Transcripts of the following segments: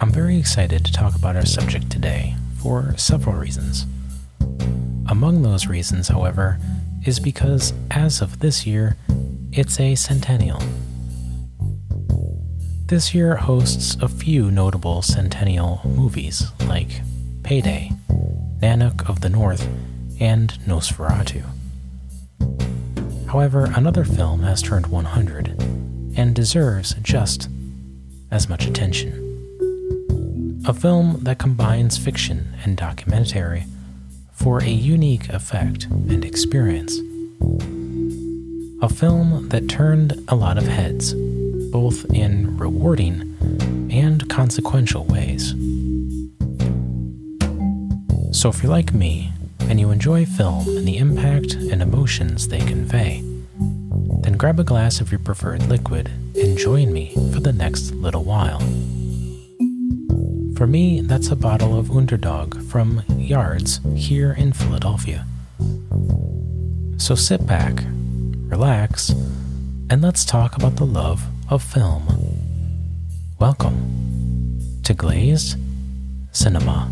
I'm very excited to talk about our subject today for several reasons. Among those reasons, however, is because as of this year, it's a centennial. This year hosts a few notable centennial movies like Payday, Nanook of the North, and Nosferatu. However, another film has turned 100 and deserves just as much attention. A film that combines fiction and documentary for a unique effect and experience. A film that turned a lot of heads, both in rewarding and consequential ways. So, if you're like me and you enjoy film and the impact and emotions they convey, then grab a glass of your preferred liquid and join me for the next little while. For me, that's a bottle of Underdog from Yards here in Philadelphia. So sit back, relax, and let's talk about the love of film. Welcome to Glazed Cinema.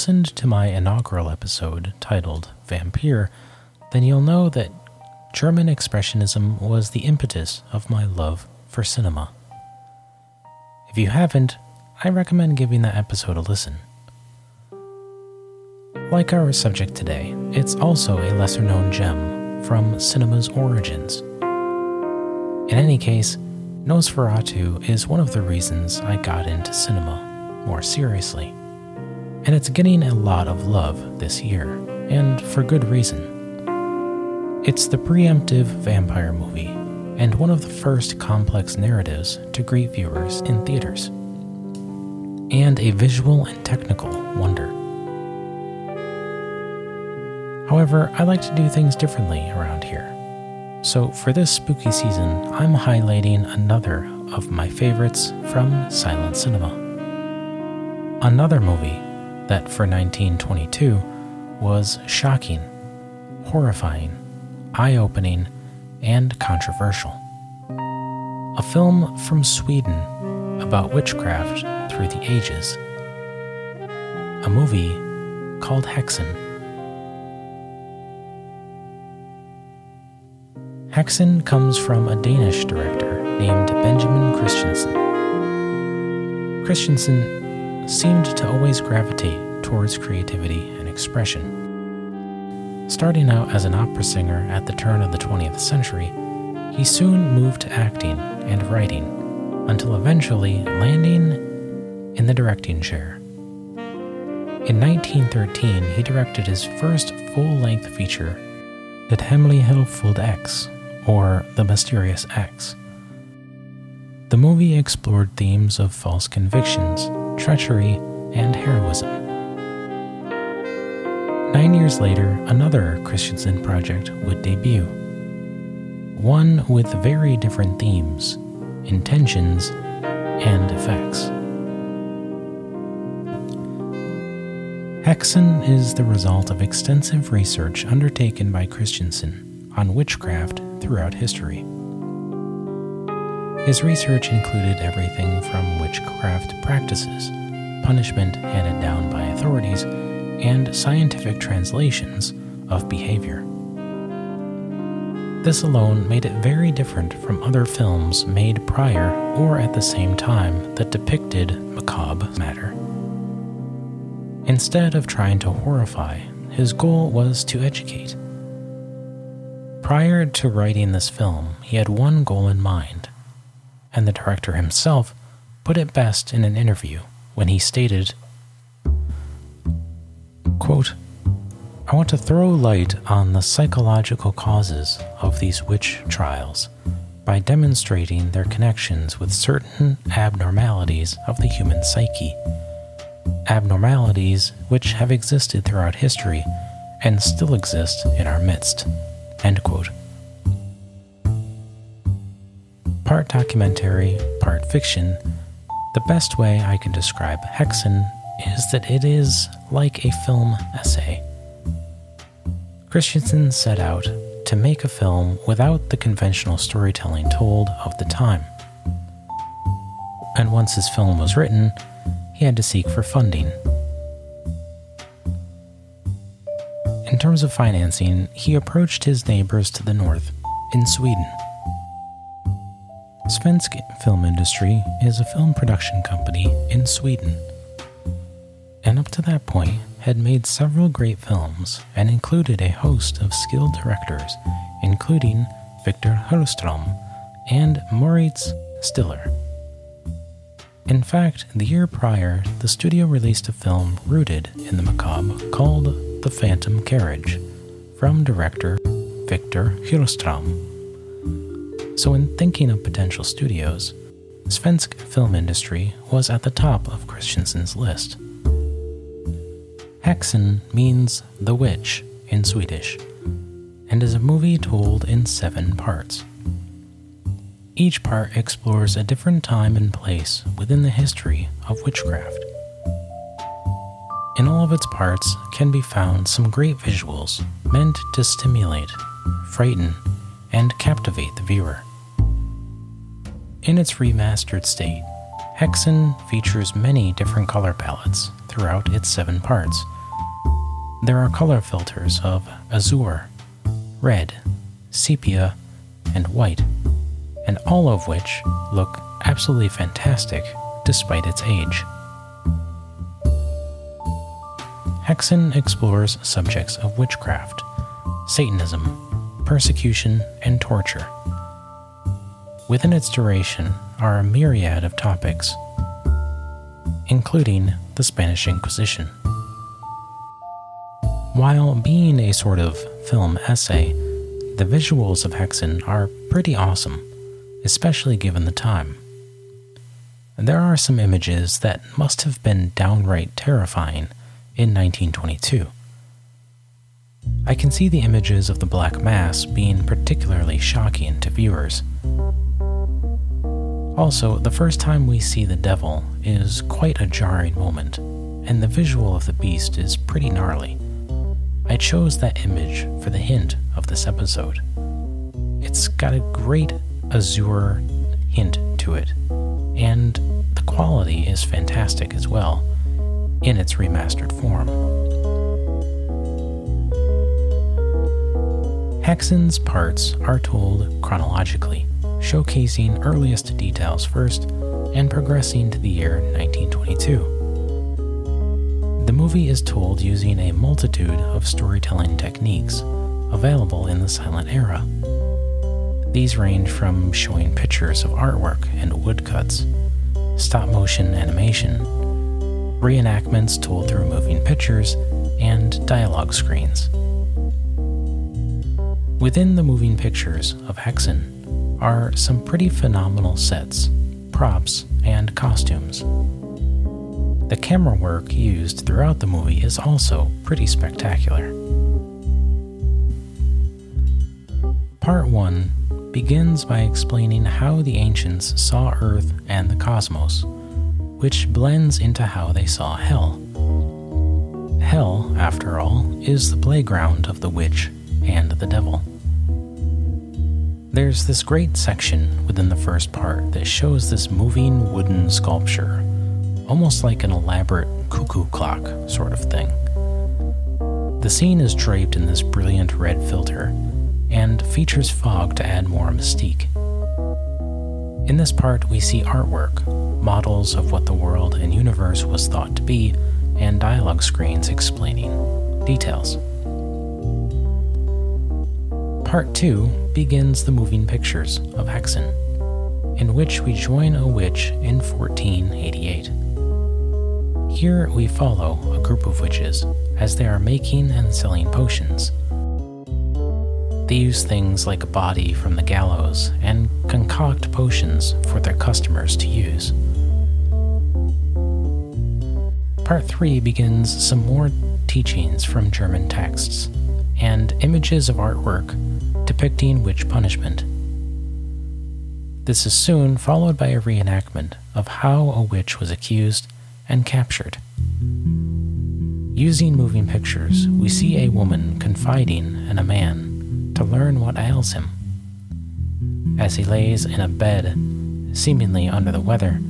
Listened to my inaugural episode titled Vampire, then you'll know that German Expressionism was the impetus of my love for cinema. If you haven't, I recommend giving that episode a listen. Like our subject today, it's also a lesser known gem from cinema's origins. In any case, Nosferatu is one of the reasons I got into cinema more seriously and it's getting a lot of love this year, and for good reason. It's the preemptive vampire movie, and one of the first complex narratives to greet viewers in theaters, and a visual and technical wonder. However, I like to do things differently around here. So, for this spooky season, I'm highlighting another of my favorites from silent cinema. Another movie that for 1922 was shocking, horrifying, eye opening, and controversial. A film from Sweden about witchcraft through the ages. A movie called Häxan. Häxan comes from a Danish director named Benjamin Christensen. Christensen seemed to always gravitate towards creativity and expression. Starting out as an opera singer at the turn of the 20th century, he soon moved to acting and writing, until eventually landing in the directing chair. In 1913, he directed his first full length feature, Det Hemmelighedsfulde X, or The Mysterious X. The movie explored themes of false convictions treachery, and heroism. Nine years later, another Christensen project would debut. One with very different themes, intentions, and effects. Häxan is the result of extensive research undertaken by Christensen on witchcraft throughout history. His research included everything from witchcraft practices, punishment handed down by authorities, and scientific translations of behavior. This alone made it very different from other films made prior or at the same time that depicted macabre matter. Instead of trying to horrify, his goal was to educate. Prior to writing this film, he had one goal in mind and the director himself put it best in an interview when he stated, Quote, I want to throw light on the psychological causes of these witch trials by demonstrating their connections with certain abnormalities of the human psyche. Abnormalities which have existed throughout history and still exist in our midst. End quote. Part documentary, part fiction, the best way I can describe Häxan is that it is like a film essay. Christensen set out to make a film without the conventional storytelling told of the time. And once his film was written, he had to seek for funding. In terms of financing, he approached his neighbors to the north in Sweden. Svensk Filmindustri is a film production company in Sweden, and up to that point had made several great films and included a host of skilled directors, including Victor Hellström and Mauritz Stiller. In fact, the year prior, the studio released a film rooted in the macabre called The Phantom Carriage from director Victor Hellström. So, in thinking of potential studios, Svensk Filmindustri was at the top of Christensen's list. Häxan means the witch in Swedish, and is a movie told in seven parts. Each part explores a different time and place within the history of witchcraft. In all of its parts can be found some great visuals meant to stimulate, frighten, and captivate the viewer. In its remastered state, Häxan features many different color palettes throughout its seven parts. There are color filters of azure, red, sepia, and white, and all of which look absolutely fantastic despite its age. Häxan explores subjects of witchcraft, Satanism, persecution, and torture Within its duration are a myriad of topics, including the Spanish Inquisition. While being a sort of film essay, the visuals of Häxan are pretty awesome, especially given the time. There are some images that must have been downright terrifying in 1922. I can see the images of the Black Mass being particularly shocking to viewers. Also, the first time we see the devil is quite a jarring moment, and the visual of the beast is pretty gnarly. I chose that image for the hint of this episode. It's got a great azure hint to it, and the quality is fantastic as well in its remastered form. Häxan's parts are told chronologically showcasing earliest details first and progressing to the year 1922. The movie is told using a multitude of storytelling techniques available in the silent era. These range from showing pictures of artwork and woodcuts, stop motion animation, reenactments told through moving pictures, and dialogue screens. Within the moving pictures of Häxan, are some pretty phenomenal sets, props, and costumes. The camera work used throughout the movie is also pretty spectacular. Part 1 begins by explaining how the ancients saw Earth and the cosmos, which blends into how they saw Hell. Hell, after all, is the playground of the witch and the devil. There's this great section within the first part that shows this moving wooden sculpture, almost like an elaborate cuckoo clock sort of thing. The scene is draped in this brilliant red filter and features fog to add more mystique. In this part, we see artwork, models of what the world and universe was thought to be, and dialogue screens explaining details. Part 2 begins the moving pictures of Häxan, in which we join a witch in 1488. Here we follow a group of witches as they are making and selling potions. They use things like a body from the gallows and concoct potions for their customers to use. Part 3 begins some more teachings from German texts and images of artwork depicting witch punishment. This is soon followed by a reenactment of how a witch was accused and captured. Using moving pictures, we see a woman confiding in a man to learn what ails him. As he lays in a bed, seemingly under the weather,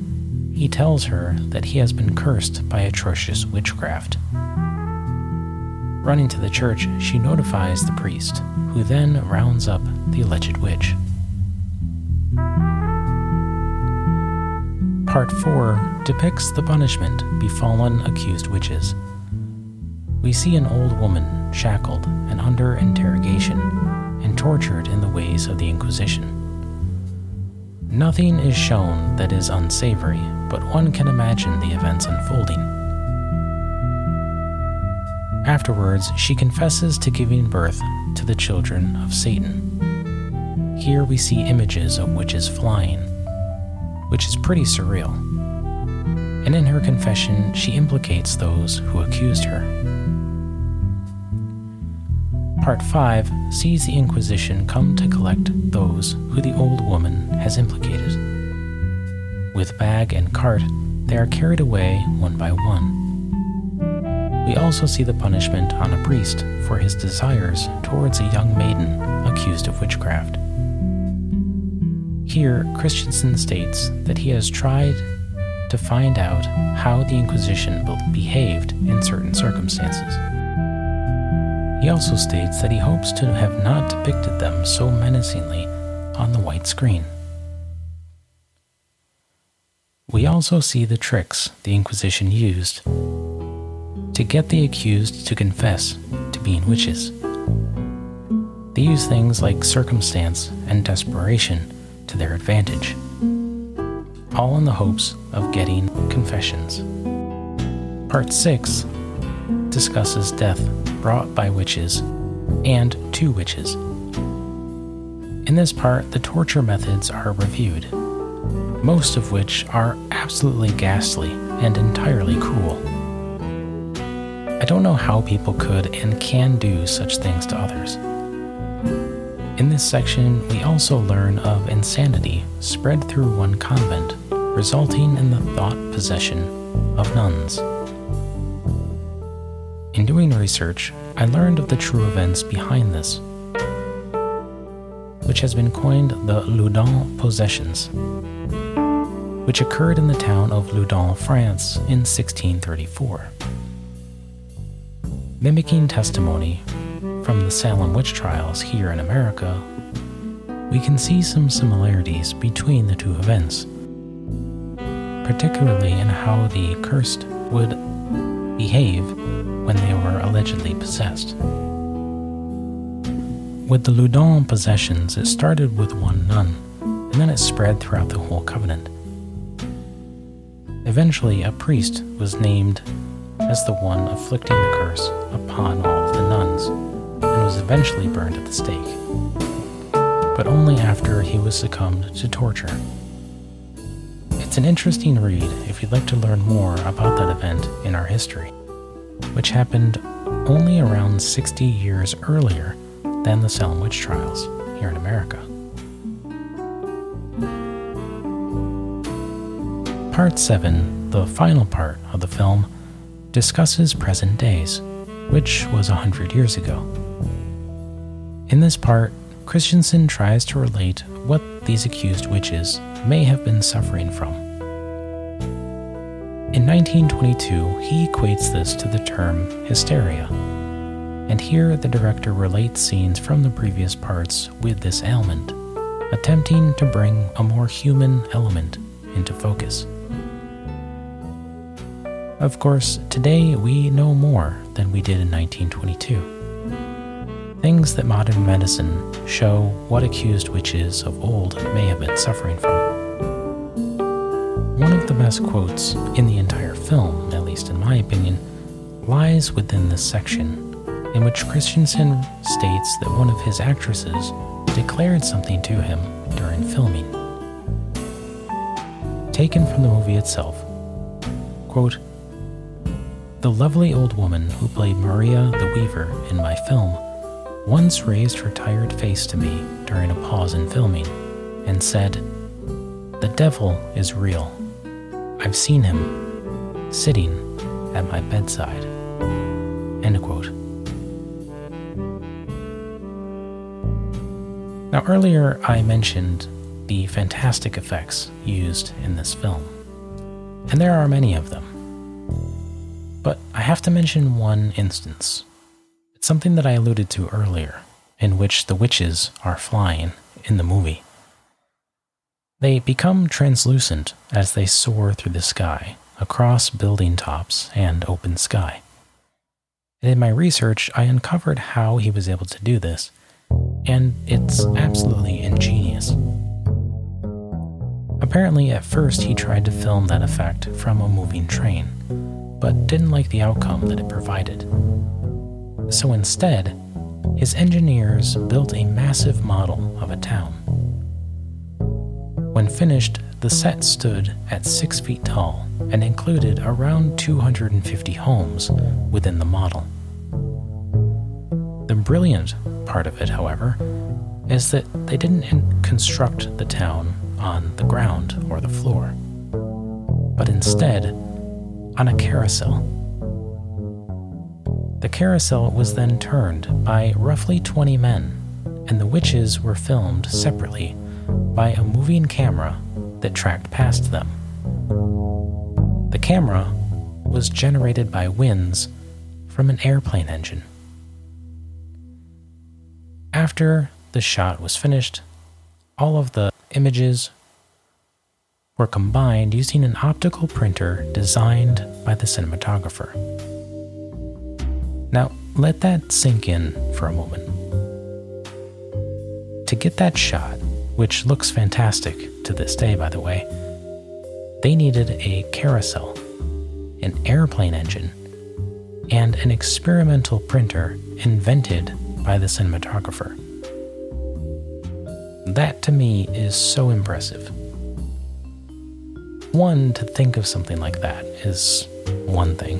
he tells her that he has been cursed by atrocious witchcraft. Running to the church, she notifies the priest, who then rounds up the alleged witch. Part 4 depicts the punishment befallen accused witches. We see an old woman shackled and under interrogation and tortured in the ways of the Inquisition. Nothing is shown that is unsavory, but one can imagine the events unfolding. Afterwards, she confesses to giving birth to the children of Satan. Here we see images of witches flying, which is pretty surreal. And in her confession, she implicates those who accused her. Part 5 sees the Inquisition come to collect those who the old woman has implicated. With bag and cart, they are carried away one by one we also see the punishment on a priest for his desires towards a young maiden accused of witchcraft. Here, Christensen states that he has tried to find out how the Inquisition behaved in certain circumstances. He also states that he hopes to have not depicted them so menacingly on the white screen. We also see the tricks the Inquisition used to get the accused to confess to being witches. They use things like circumstance and desperation to their advantage, all in the hopes of getting confessions. Part 6 discusses death brought by witches and to witches. In this part, the torture methods are reviewed, most of which are absolutely ghastly and entirely cruel. I don't know how people could and can do such things to others. In this section, we also learn of insanity spread through one convent, resulting in the thought possession of nuns. In doing research, I learned of the true events behind this, which has been coined the Loudun possessions, which occurred in the town of Loudun, France in 1634. Mimicking testimony from the Salem witch trials here in America, we can see some similarities between the two events, particularly in how the cursed would behave when they were allegedly possessed. With the Loudun possessions, it started with one nun, and then it spread throughout the whole covenant. Eventually, a priest was named as the one afflicting the curse upon all of the nuns, and was eventually burned at the stake, but only after he was succumbed to torture. It's an interesting read if you'd like to learn more about that event in our history, which happened only around 60 years earlier than the Salem witch trials here in America. Part 7, the final part of the film, discusses present days, which was a hundred years ago. In this part, Christensen tries to relate what these accused witches may have been suffering from. In 1922, he equates this to the term hysteria, and here the director relates scenes from the previous parts with this ailment, attempting to bring a more human element into focus. Of course, today we know more than we did in 1922. Things that modern medicine show what accused witches of old may have been suffering from. One of the best quotes in the entire film, at least in my opinion, lies within this section, in which Christensen states that one of his actresses declared something to him during filming. Taken from the movie itself, quote, The lovely old woman who played Maria the Weaver in my film once raised her tired face to me during a pause in filming and said, The devil is real. I've seen him sitting at my bedside. End quote. Now, earlier I mentioned the fantastic effects used in this film, and there are many of them. But I have to mention one instance. It's something that I alluded to earlier, in which the witches are flying in the movie. They become translucent as they soar through the sky, across building tops and open sky. And in my research, I uncovered how he was able to do this, and it's absolutely ingenious. Apparently, at first, he tried to film that effect from a moving train, but didn't like the outcome that it provided. So instead, his engineers built a massive model of a town. When finished, the set stood at six feet tall and included around 250 homes within the model. The brilliant part of it, however, is that they didn't construct the town on the ground or the floor, but instead on a carousel. The carousel was then turned by roughly 20 men, and the witches were filmed separately by a moving camera that tracked past them. The camera was generated by winds from an airplane engine. After the shot was finished, all of the images were combined using an optical printer designed by the cinematographer. Now, let that sink in for a moment. To get that shot, which looks fantastic to this day, by the way, they needed a carousel, an airplane engine, and an experimental printer invented by the cinematographer. That to me is so impressive. One, to think of something like that is one thing,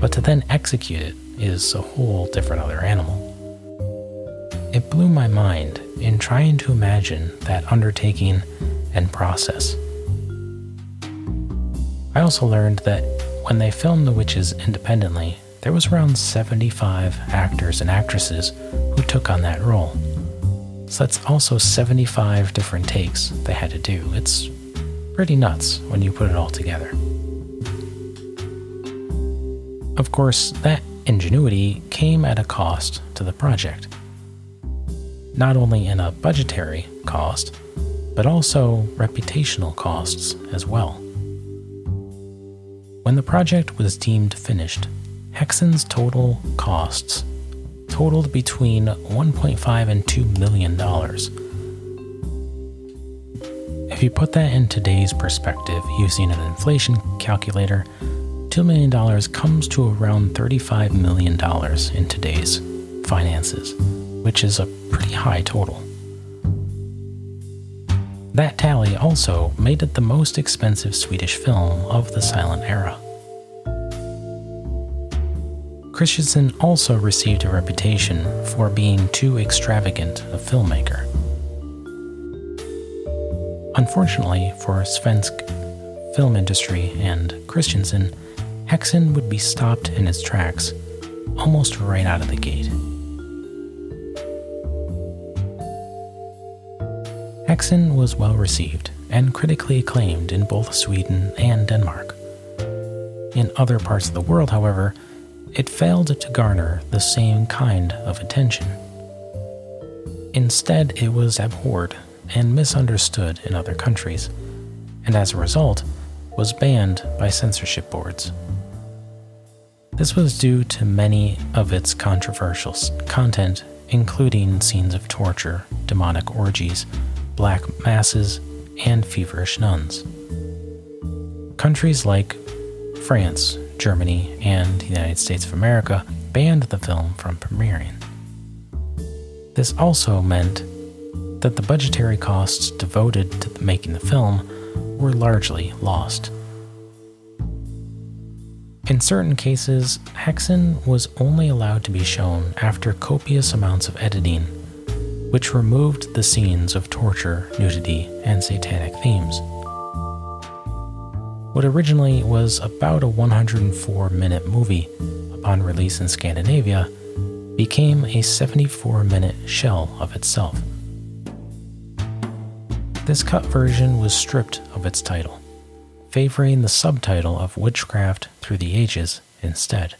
but to then execute it is a whole different other animal. It blew my mind in trying to imagine that undertaking and process. I also learned that when they filmed The Witches independently, there was around 75 actors and actresses who took on that role. So that's also 75 different takes they had to do. It's pretty nuts when you put it all together. Of course, that ingenuity came at a cost to the project not only in a budgetary cost, but also reputational costs as well. When the project was deemed finished, Häxan's total costs totaled between 1.5 and 2 million dollars. If you put that in today's perspective using an inflation calculator, $2 million comes to around $35 million in today's finances which is a pretty high total. That tally also made it the most expensive Swedish film of the silent era. Christensen also received a reputation for being too extravagant a filmmaker. Unfortunately for svensk film industry and Christensen, Häxan would be stopped in its tracks almost right out of the gate. Häxan was well received and critically acclaimed in both Sweden and Denmark. In other parts of the world, however, it failed to garner the same kind of attention. Instead, it was abhorred and misunderstood in other countries, and as a result, was banned by censorship boards. This was due to many of its controversial content, including scenes of torture, demonic orgies, black masses, and feverish nuns. countries like France, Germany, and the United States of America banned the film from premiering. This also meant that the budgetary costs devoted to making the film were largely lost. In certain cases, Häxan was only allowed to be shown after copious amounts of editing, which removed the scenes of torture, nudity, and satanic themes. What originally was about a 104 minute movie upon release in Scandinavia became a 74 minute shell of itself. This cut version was stripped of its title favoring the subtitle of Witchcraft Through the Ages instead.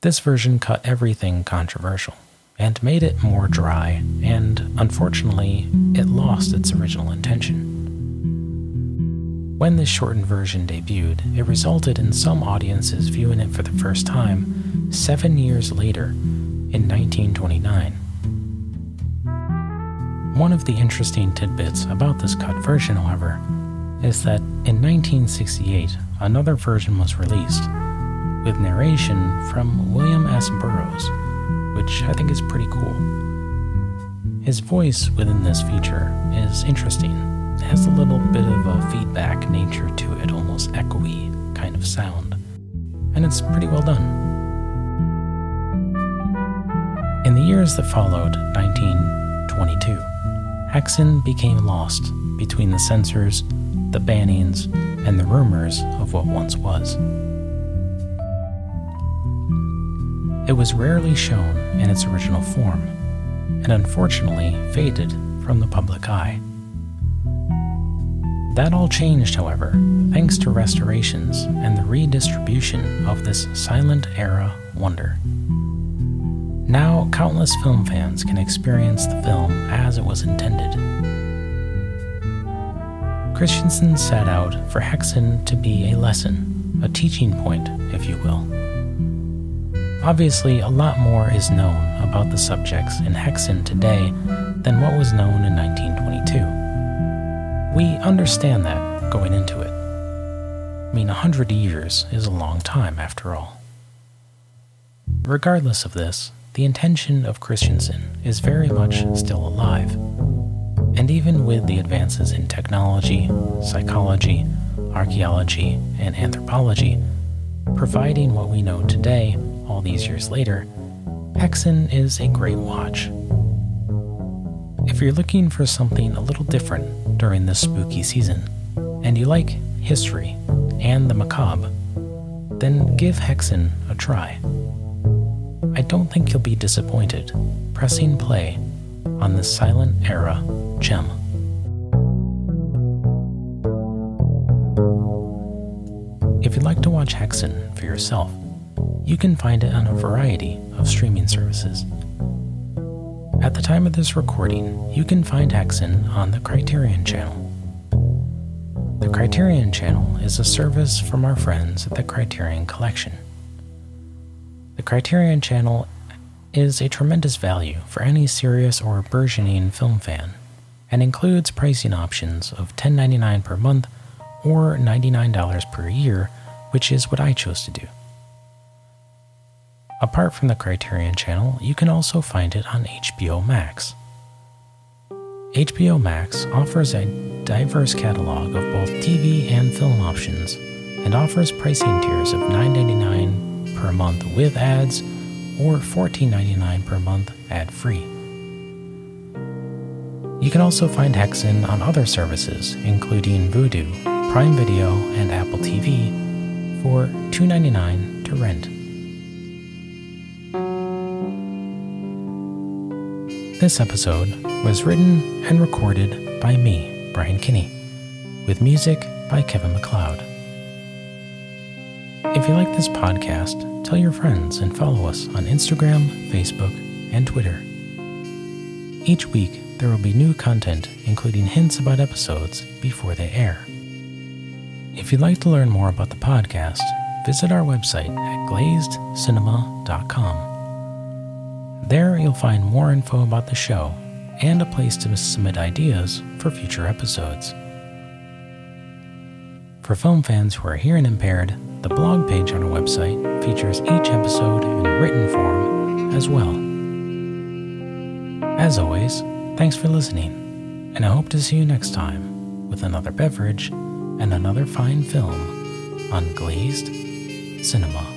This version cut everything controversial and made it more dry, and unfortunately, it lost its original intention. When this shortened version debuted, it resulted in some audiences viewing it for the first time seven years later, in 1929. One of the interesting tidbits about this cut version, however, is that in 1968, another version was released with narration from William S. Burroughs, which I think is pretty cool. His voice within this feature is interesting. It has a little bit of a feedback nature to it, almost echoey kind of sound. And it's pretty well done. In the years that followed 1922, Häxan became lost between the censors, the bannings, and the rumors of what once was. It was rarely shown in its original form, and unfortunately faded from the public eye. That all changed, however, thanks to restorations and the redistribution of this silent era wonder. Now, countless film fans can experience the film as it was intended. Christensen set out for Häxan to be a lesson, a teaching point, if you will. Obviously, a lot more is known about the subjects in Häxan today than what was known in 1922. We understand that going into it. I mean, a hundred years is a long time after all. Regardless of this, the intention of Christensen is very much still alive. And even with the advances in technology, psychology, archaeology, and anthropology, providing what we know today, all these years later, Häxan is a great watch. If you're looking for something a little different during this spooky season, and you like history and the macabre, then give Häxan a try. Don't think you'll be disappointed pressing play on the silent era gem. If you'd like to watch Häxan for yourself, you can find it on a variety of streaming services. At the time of this recording, you can find Häxan on the Criterion Channel. The Criterion Channel is a service from our friends at the Criterion Collection. Criterion Channel is a tremendous value for any serious or burgeoning film fan and includes pricing options of $10.99 per month or $99 per year, which is what I chose to do. Apart from the Criterion channel, you can also find it on HBO Max. HBO Max offers a diverse catalog of both TV and film options and offers pricing tiers of $9.99 per month with ads or $14.99 per month ad free. You can also find Häxan on other services, including Vudu, Prime Video, and Apple TV, for $2.99 to rent. This episode was written and recorded by me, Brian Kinney, with music by Kevin MacLeod. If you like this podcast, tell your friends and follow us on Instagram, Facebook, and Twitter. Each week, there will be new content, including hints about episodes before they air. If you'd like to learn more about the podcast, visit our website at glazedcinema.com. There, you'll find more info about the show and a place to submit ideas for future episodes. For film fans who are hearing impaired, the blog page on our website features each episode in written form as well. As always, thanks for listening, and I hope to see you next time with another beverage and another fine film on Glazed Cinema.